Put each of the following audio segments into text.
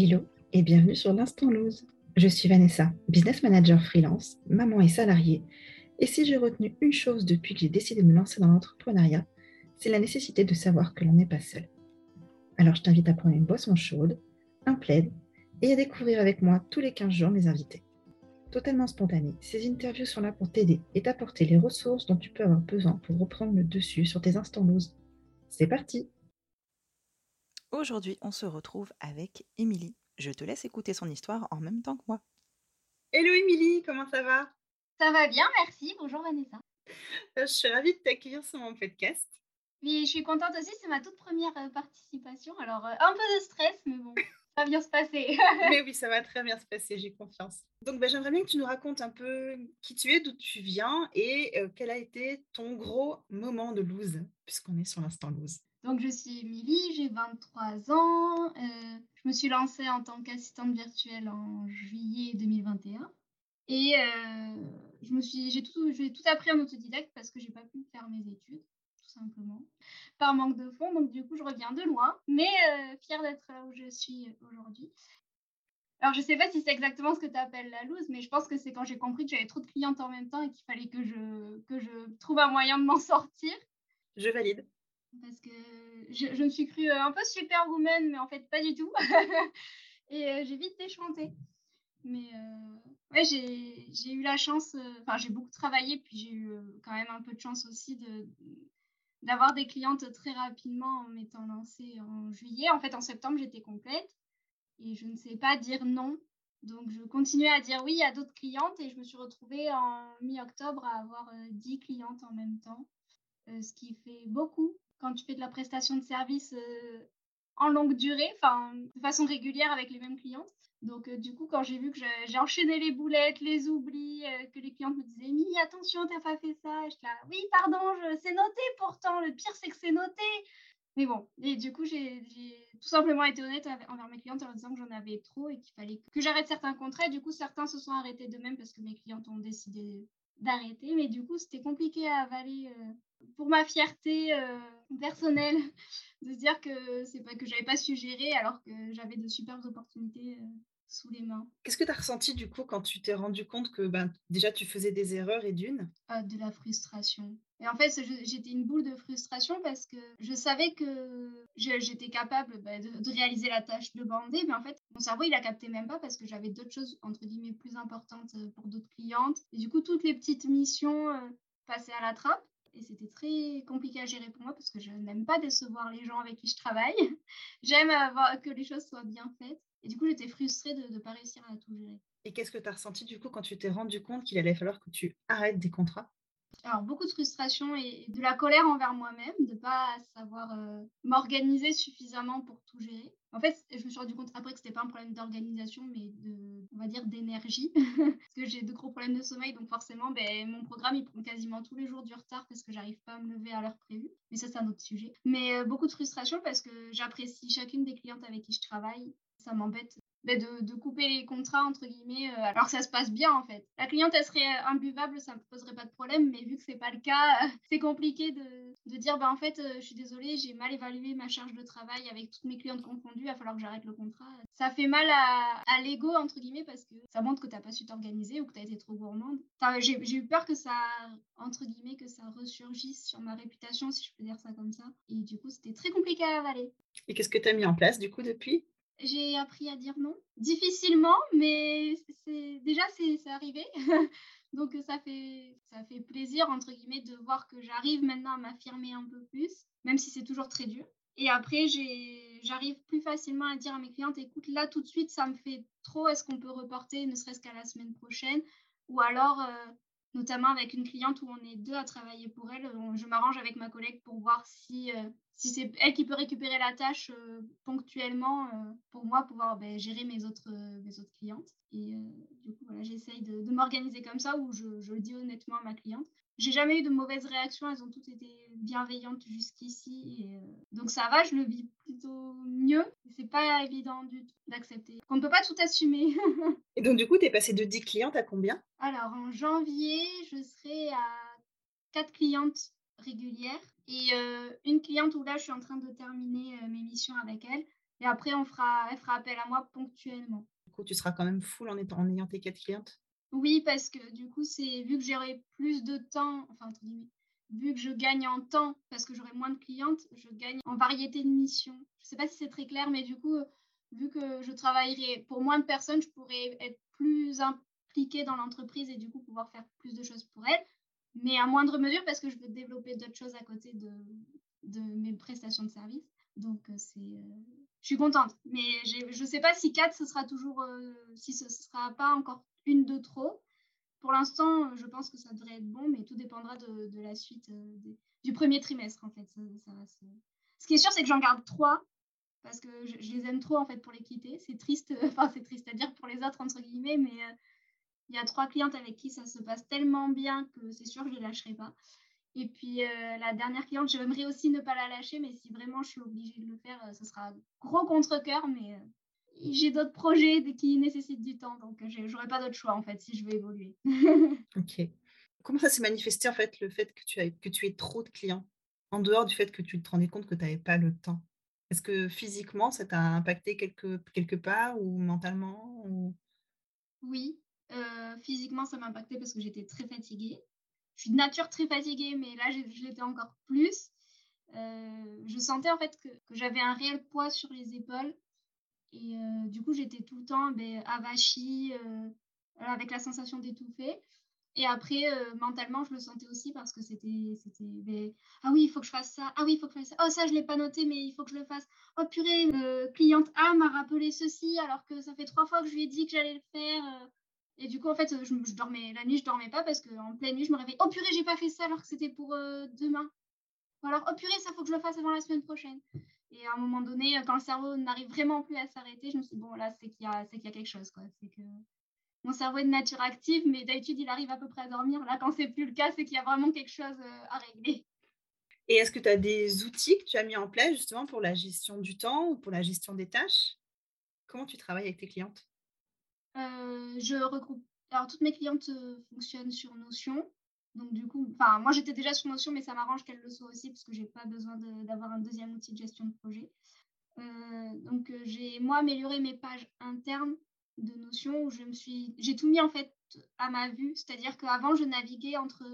Hello et bienvenue sur l'Instant Lose. Je suis Vanessa, business manager freelance, maman et salariée. Et si j'ai retenu une chose depuis que j'ai décidé de me lancer dans l'entrepreneuriat, c'est la nécessité de savoir que l'on n'est pas seul. Alors je t'invite à prendre une boisson chaude, un plaid et à découvrir avec moi tous les 15 jours mes invités. Totalement spontanées, ces interviews sont là pour t'aider et t'apporter les ressources dont tu peux avoir besoin pour reprendre le dessus sur tes instants lose. C'est parti Aujourd'hui, on se retrouve avec Émilie. Je te laisse écouter son histoire en même temps que moi. Hello Émilie, comment ça va? Ça va bien, merci. Bonjour Vanessa. Euh, je suis ravie de t'accueillir sur mon podcast. Oui, je suis contente aussi, c'est ma toute première euh, participation. Alors, euh, un peu de stress, mais bon, ça va bien se passer. mais oui, ça va très bien se passer, j'ai confiance. Donc, bah, j'aimerais bien que tu nous racontes un peu qui tu es, d'où tu viens et quel a été ton gros moment de lose, puisqu'on est sur l'instant lose. Donc, je suis Émilie, j'ai 23 ans. Euh, je me suis lancée en tant qu'assistante virtuelle en juillet 2021. Et euh, je j'ai tout, appris en autodidacte parce que j'ai pas pu faire mes études, tout simplement, par manque de fonds. Donc, du coup, je reviens de loin, mais euh, fière d'être là où je suis aujourd'hui. Alors, je sais pas si c'est exactement ce que tu appelles la loose, mais je pense que c'est quand j'ai compris que j'avais trop de clientes en même temps et qu'il fallait que je, que je trouve un moyen de m'en sortir. Je valide parce que je, me suis crue euh, un peu superwoman, mais en fait pas du tout. et euh, j'ai vite déchanté. Mais euh, ouais, j'ai eu la chance, enfin j'ai beaucoup travaillé, puis j'ai eu quand même un peu de chance aussi d'avoir des clientes très rapidement en m'étant lancée en juillet. En fait, en septembre, j'étais complète et je ne sais pas dire non. Donc, je continuais à dire oui à d'autres clientes et je me suis retrouvée en mi-octobre à avoir 10 clientes en même temps, ce qui fait beaucoup quand tu fais de la prestation de service euh, en longue durée, enfin de façon régulière avec les mêmes clientes. Donc euh, du coup, quand j'ai vu que j'ai enchaîné les boulettes, les oublis, euh, que les clientes me disaient "Mi, attention, t'as pas fait ça", je là "Oui, pardon, c'est noté pourtant. Le pire, c'est que c'est noté." Mais bon, et du coup, j'ai tout simplement été honnête envers mes clientes en disant que j'en avais trop et qu'il fallait que j'arrête certains contrats. Et du coup, certains se sont arrêtés de même parce que mes clientes ont décidé d'arrêter. Mais du coup, c'était compliqué à avaler pour ma fierté euh, personnelle de se dire que c'est pas que j'avais pas su gérer alors que j'avais de superbes opportunités euh, sous les mains. Qu'est-ce que tu as ressenti du coup quand tu t'es rendu compte que ben, déjà tu faisais des erreurs et d'une? Ah, De la frustration. Et en fait, j'étais une boule de frustration parce que je savais que j'étais capable bah, de, réaliser la tâche de bander, mais en fait, mon cerveau, il a capté même pas parce que j'avais d'autres choses, entre guillemets, plus importantes euh, pour d'autres clientes. Et du coup, toutes les petites missions passaient à la trappe. Et c'était très compliqué à gérer pour moi parce que je n'aime pas décevoir les gens avec qui je travaille. J'aime que les choses soient bien faites. Et du coup, j'étais frustrée de ne pas réussir à tout gérer. Et qu'est-ce que tu as ressenti du coup quand tu t'es rendu compte qu'il allait falloir que tu arrêtes des contrats? Alors, beaucoup de frustration et de la colère envers moi-même, de ne pas savoir euh, m'organiser suffisamment pour tout gérer. En fait, je me suis rendu compte après que ce n'était pas un problème d'organisation, mais de, on va dire, d'énergie. parce que j'ai de gros problèmes de sommeil, donc forcément, ben, mon programme, il prend quasiment tous les jours du retard parce que j'arrive pas à me lever à l'heure prévue. Mais ça, c'est un autre sujet. Mais euh, beaucoup de frustration parce que j'apprécie chacune des clientes avec qui je travaille. Ça m'embête de, couper les contrats, entre guillemets, euh, alors que ça se passe bien en fait. La cliente, elle serait imbuvable, ça ne poserait pas de problème, mais vu que c'est pas le cas, c'est compliqué de, de, dire, bah en fait, euh, je suis désolée, j'ai mal évalué ma charge de travail avec toutes mes clientes confondues, il va falloir que j'arrête le contrat. Ça fait mal à, l'ego, entre guillemets, parce que ça montre que tu n'as pas su t'organiser ou que tu as été trop gourmande. j'ai eu peur que ça, entre guillemets, que ça ressurgisse sur ma réputation, si je peux dire ça comme ça. Et du coup, c'était très compliqué à avaler. Et qu'est-ce que tu as mis en place, du coup, depuis? J'ai appris à dire non. Difficilement, mais déjà c'est arrivé. Donc ça fait ça fait plaisir entre guillemets de voir que j'arrive maintenant à m'affirmer un peu plus, même si c'est toujours très dur. Et après j'arrive plus facilement à dire à mes clientes écoute là tout de suite ça me fait trop, est-ce qu'on peut reporter ne serait-ce qu'à la semaine prochaine? Ou alors euh, notamment avec une cliente où on est deux à travailler pour elle. Je m'arrange avec ma collègue pour voir si, euh, si c'est elle qui peut récupérer la tâche euh, ponctuellement euh, pour moi pouvoir ben, gérer mes autres, mes autres clientes. Et du coup, voilà, j'essaye de, de m'organiser comme ça où je, je, le dis honnêtement à ma cliente. J'ai jamais eu de mauvaises réactions, elles ont toutes été bienveillantes jusqu'ici. Et, donc ça va, je le vis plutôt mieux. C'est pas évident du tout d'accepter. On ne peut pas tout assumer. et donc du coup, tu es passé de 10 clientes à combien? Alors en janvier, je serai à 4 clientes régulières et une cliente où là, je suis en train de terminer mes missions avec elle. Et après, on fera, elle fera appel à moi ponctuellement. Du coup, tu seras quand même full en, étant, en ayant tes quatre clientes? Oui, parce que du coup, c'est vu que j'aurai plus de temps, enfin, entre guillemets, vu que je gagne en temps parce que j'aurai moins de clientes, je gagne en variété de missions. Je ne sais pas si c'est très clair, mais du coup, vu que je travaillerai pour moins de personnes, je pourrais être plus impliquée dans l'entreprise et du coup pouvoir faire plus de choses pour elle, mais à moindre mesure parce que je veux développer d'autres choses à côté de, mes prestations de service. Donc, euh, c'est, euh, je suis contente. Mais je ne sais pas si 4, ce sera toujours, euh, si ce ne sera pas encore une de trop. Pour l'instant, je pense que ça devrait être bon, mais tout dépendra de, la suite du premier trimestre, en fait. Ce qui est sûr, c'est que j'en garde 3 parce que je, les aime trop, en fait, pour les quitter. C'est triste, enfin, c'est triste à dire pour les autres, entre guillemets, mais il y a trois clientes avec qui ça se passe tellement bien que c'est sûr que je ne les lâcherai pas. Et puis euh, la dernière cliente, j'aimerais aussi ne pas la lâcher, mais si vraiment je suis obligée de le faire, euh, ce sera gros contre-coeur, mais euh, j'ai d'autres projets qui nécessitent du temps, donc je n'aurai pas d'autre choix en fait si je veux évoluer. ok. Comment ça s'est manifesté en fait le fait que tu, as, que tu aies trop de clients, en dehors du fait que tu te rendais compte que tu n'avais pas le temps? Est-ce que physiquement ça t'a impacté quelque, quelque part ou mentalement ou... Oui, physiquement ça m'a impacté parce que j'étais très fatiguée je suis de nature très fatiguée, mais là, je l'étais encore plus. Euh, je sentais en fait que, j'avais un réel poids sur les épaules. Et euh, du coup, j'étais tout le temps ben, avachie, euh, avec la sensation d'étouffer. Et après, mentalement, je le sentais aussi parce que c'était. Ben, ah oui, il faut que je fasse ça. Ah oui, il faut que je fasse ça. Oh, ça, je ne l'ai pas noté, mais il faut que je le fasse. Oh purée, cliente A m'a rappelé ceci alors que ça fait trois fois que je lui ai dit que j'allais le faire. Et du coup, en fait, je, dormais la nuit, je dormais pas parce qu'en pleine nuit, je me réveillais. Oh purée, j'ai pas fait ça alors que c'était pour euh, demain. Ou alors, oh purée, ça faut que je le fasse avant la semaine prochaine. Et à un moment donné, quand le cerveau n'arrive vraiment plus à s'arrêter, je me suis dit, bon, là, c'est qu'il y, y a quelque chose. quoi. Que mon cerveau est de nature active, mais d'habitude, il arrive à peu près à dormir. Là, quand c'est plus le cas, c'est qu'il y a vraiment quelque chose euh, à régler. Et est-ce que tu as des outils que tu as mis en place justement pour la gestion du temps ou pour la gestion des tâches? Comment tu travailles avec tes clientes? Je regroupe. Alors, toutes mes clientes euh, fonctionnent sur Notion. Donc, du coup, enfin, moi j'étais déjà sur Notion, mais ça m'arrange qu'elles le soient aussi parce que j'ai pas besoin d'avoir un deuxième outil de gestion de projet. Euh, donc, j'ai moi amélioré mes pages internes de Notion où je me suis, j'ai tout mis en fait à ma vue, c'est-à-dire qu'avant je naviguais entre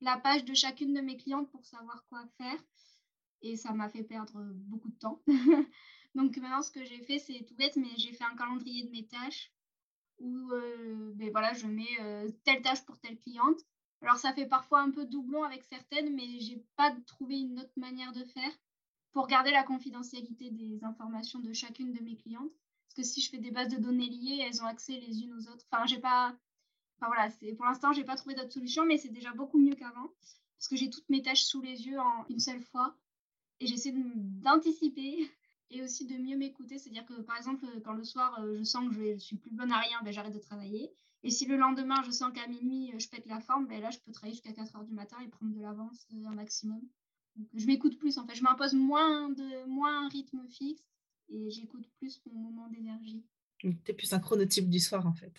la page de chacune de mes clientes pour savoir quoi faire et ça m'a fait perdre beaucoup de temps. donc maintenant ce que j'ai fait c'est tout bête mais j'ai fait un calendrier de mes tâches où euh, ben voilà, je mets euh, telle tâche pour telle cliente. Alors ça fait parfois un peu doublon avec certaines, mais j'ai pas trouvé une autre manière de faire pour garder la confidentialité des informations de chacune de mes clientes. Parce que si je fais des bases de données liées, elles ont accès les unes aux autres. Enfin, j'ai pas. Enfin voilà, pour l'instant, j'ai pas trouvé d'autre solution, mais c'est déjà beaucoup mieux qu'avant. Parce que j'ai toutes mes tâches sous les yeux en une seule fois. Et j'essaie d'anticiper et aussi de mieux m'écouter. C'est-à-dire que, par exemple, quand le soir, euh, je sens que je, ne suis plus bonne à rien, ben, j'arrête de travailler. Et si le lendemain, je sens qu'à minuit, euh, je pète la forme, ben, là, je peux travailler jusqu'à 4 heures du matin et prendre de l'avance euh, un maximum. je m'écoute plus, en fait. Je m'impose moins, de, moins un rythme fixe et j'écoute plus mon moment d'énergie. Tu es plus un chronotype du soir, en fait.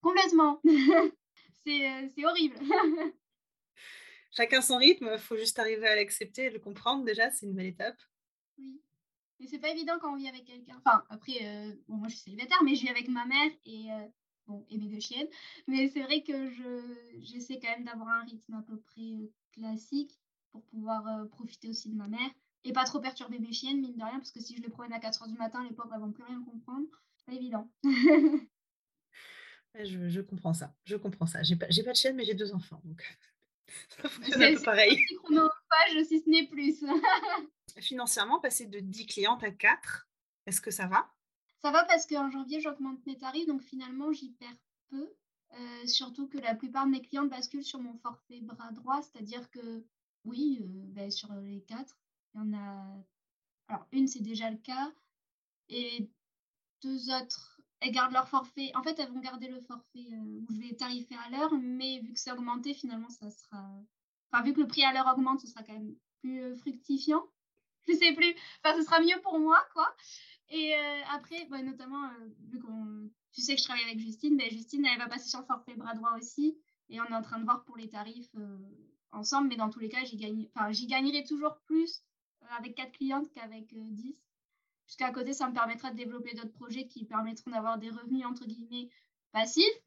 Complètement. c'est horrible. Chacun son rythme, il faut juste arriver à l'accepter et le comprendre déjà, c'est une belle étape. Oui. Mais c'est pas évident quand on vit avec quelqu'un. Enfin, après, euh, bon, moi je suis célibataire, mais je vis avec ma mère et, euh, bon, et mes deux chiennes. Mais c'est vrai que je, j'essaie quand même d'avoir un rythme à peu près euh, classique pour pouvoir profiter aussi de ma mère et pas trop perturber mes chiennes, mine de rien, parce que si je les promène à 4 h du matin, les pauvres elles vont plus rien comprendre. C'est pas évident. je, je, comprends ça. Je comprends ça. J'ai pas, j'ai pas de chienne, mais j'ai deux enfants. Donc ça fonctionne un peu si ce n'est plus. financièrement, passer de 10 clientes à 4, est-ce que ça va? Ça va parce qu'en janvier, j'augmente mes tarifs, donc finalement, j'y perds peu. Euh, surtout que la plupart de mes clientes basculent sur mon forfait bras droit, c'est-à-dire que oui, euh, ben, sur les 4, il y en a. Alors, une, c'est déjà le cas, et deux autres, elles gardent leur forfait. En fait, elles vont garder le forfait euh, où je vais tarifer à l'heure, mais vu que c'est augmenté, finalement, ça sera. Enfin, vu que le prix à l'heure augmente, ce sera quand même plus fructifiant je sais plus. Enfin, ce sera mieux pour moi, quoi. Et euh, après, bah, notamment, euh, vu qu'on, tu sais que je travaille avec Justine, mais Justine, elle va passer sur le forfait bras droit aussi. Et on est en train de voir pour les tarifs euh, ensemble. Mais dans tous les cas, j'y, j'y gagnerai toujours plus avec 4 clientes qu'avec 10. puisqu'à côté, ça me permettra de développer d'autres projets qui permettront d'avoir des revenus, entre guillemets, passifs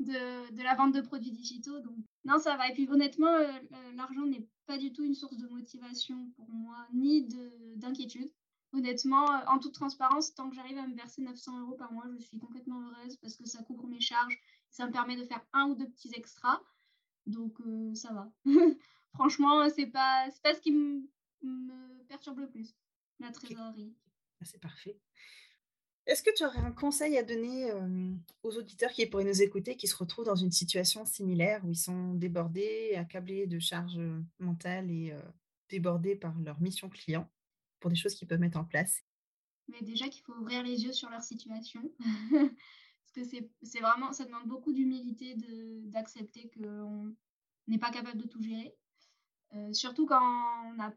de, de, la vente de produits digitaux. Donc, non, ça va. Et puis, honnêtement, euh, l'argent n'est pas du tout une source de motivation pour moi, ni d'inquiétude. Honnêtement, euh, en toute transparence, tant que j'arrive à me verser 900 euros par mois, je suis complètement heureuse parce que ça couvre mes charges. Ça me permet de faire un ou deux petits extras. Donc, euh, ça va. Franchement, c'est pas, pas ce qui me perturbe le plus, la trésorerie. Ah, c'est parfait. Est-ce que tu aurais un conseil à donner aux auditeurs qui pourraient nous écouter, qui se retrouvent dans une situation similaire où ils sont débordés, accablés de charges mentales et débordés par leur mission client pour des choses qu'ils peuvent mettre en place? Mais déjà qu'il faut ouvrir les yeux sur leur situation. Parce que c'est vraiment, ça demande beaucoup d'humilité d'accepter qu'on n'est pas capable de tout gérer. surtout quand on a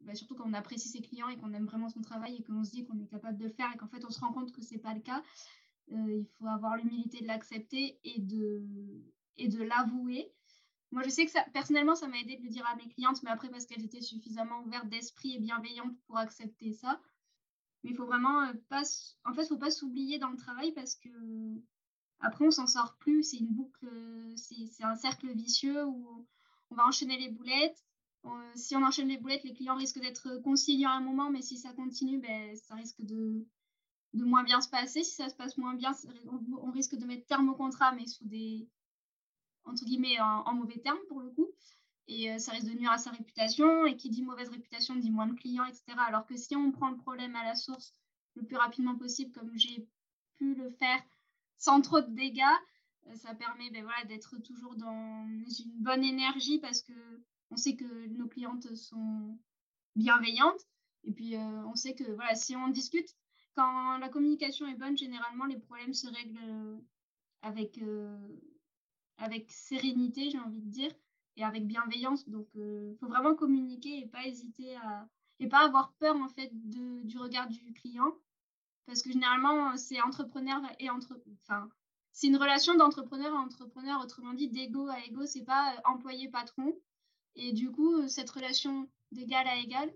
bah, surtout quand on apprécie ses clients et qu'on aime vraiment son travail et qu'on se dit qu'on est capable de le faire et qu'en fait on se rend compte que ce n'est pas le cas, euh, il faut avoir l'humilité de l'accepter et de, et de l'avouer. Moi, je sais que ça, personnellement, ça m'a aidé de le dire à mes clientes, mais après, parce qu'elles étaient suffisamment ouvertes d'esprit et bienveillantes pour accepter ça. Mais il faut vraiment euh, pas. En fait, faut pas s'oublier dans le travail parce que après, on s'en sort plus. C'est une boucle, c'est un cercle vicieux où on va enchaîner les boulettes euh, si on enchaîne les boulettes, les clients risquent d'être conciliants à un moment, mais si ça continue, ben, ça risque de, de moins bien se passer. Si ça se passe moins bien, on, risque de mettre terme au contrat, mais sous des, entre guillemets, en, mauvais termes pour le coup. Et euh, ça risque de nuire à sa réputation. Et qui dit mauvaise réputation dit moins de clients, etc. Alors que si on prend le problème à la source le plus rapidement possible, comme j'ai pu le faire sans trop de dégâts, euh, ça permet ben, voilà, d'être toujours dans une bonne énergie parce que on sait que nos clientes sont bienveillantes. Et puis, euh, on sait que voilà, si on discute, quand la communication est bonne, généralement, les problèmes se règlent euh, avec, euh, avec sérénité, j'ai envie de dire, et avec bienveillance. Donc, il faut vraiment communiquer et pas hésiter à. et pas avoir peur, en fait, de, du regard du client. Parce que généralement, c'est entrepreneur et entre. Enfin, c'est une relation d'entrepreneur à entrepreneur, autrement dit, d'ego à ego, c'est pas employé-patron. Et du coup, euh, cette relation d'égal à égal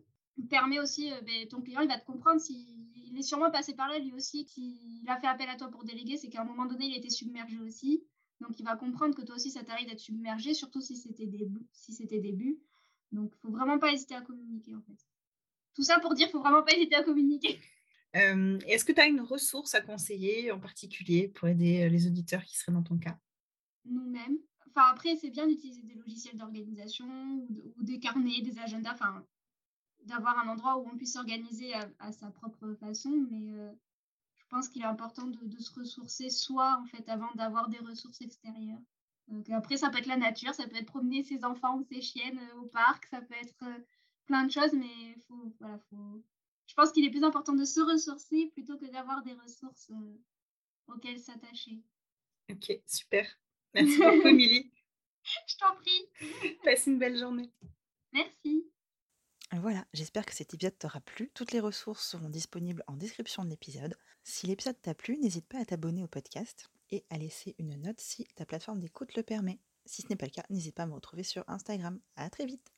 permet aussi, euh, ben, ton client, il va te comprendre s'il est sûrement passé par là lui aussi, qu'il a fait appel à toi pour déléguer, c'est qu'à un moment donné, il était submergé aussi. Donc, il va comprendre que toi aussi, ça t'arrive d'être submergé, surtout si c'était début. Si c'était début. Donc, il faut vraiment pas hésiter à communiquer, en fait. Tout ça pour dire, il faut vraiment pas hésiter à communiquer. Euh, Est-ce que tu as une ressource à conseiller en particulier pour aider les auditeurs qui seraient dans ton cas? Nous-mêmes. Enfin, après, c'est bien d'utiliser des logiciels d'organisation ou, des carnets, des agendas, enfin, d'avoir un endroit où on puisse s'organiser à, sa propre façon. Mais euh, je pense qu'il est important de, se ressourcer soi, en fait, avant d'avoir des ressources extérieures. Après, ça peut être la nature, ça peut être promener ses enfants ou ses chiennes euh, au parc, ça peut être euh, plein de choses, mais faut, voilà, faut... je pense qu'il est plus important de se ressourcer plutôt que d'avoir des ressources auxquelles s'attacher. Ok, super. Merci beaucoup, Émilie. Je t'en prie. Passe une belle journée. Merci. Voilà, j'espère que cet épisode t'aura plu. Toutes les ressources seront disponibles en description de l'épisode. Si l'épisode t'a plu, n'hésite pas à t'abonner au podcast et à laisser une note si ta plateforme d'écoute le permet. Si ce n'est pas le cas, n'hésite pas à me retrouver sur Instagram. À très vite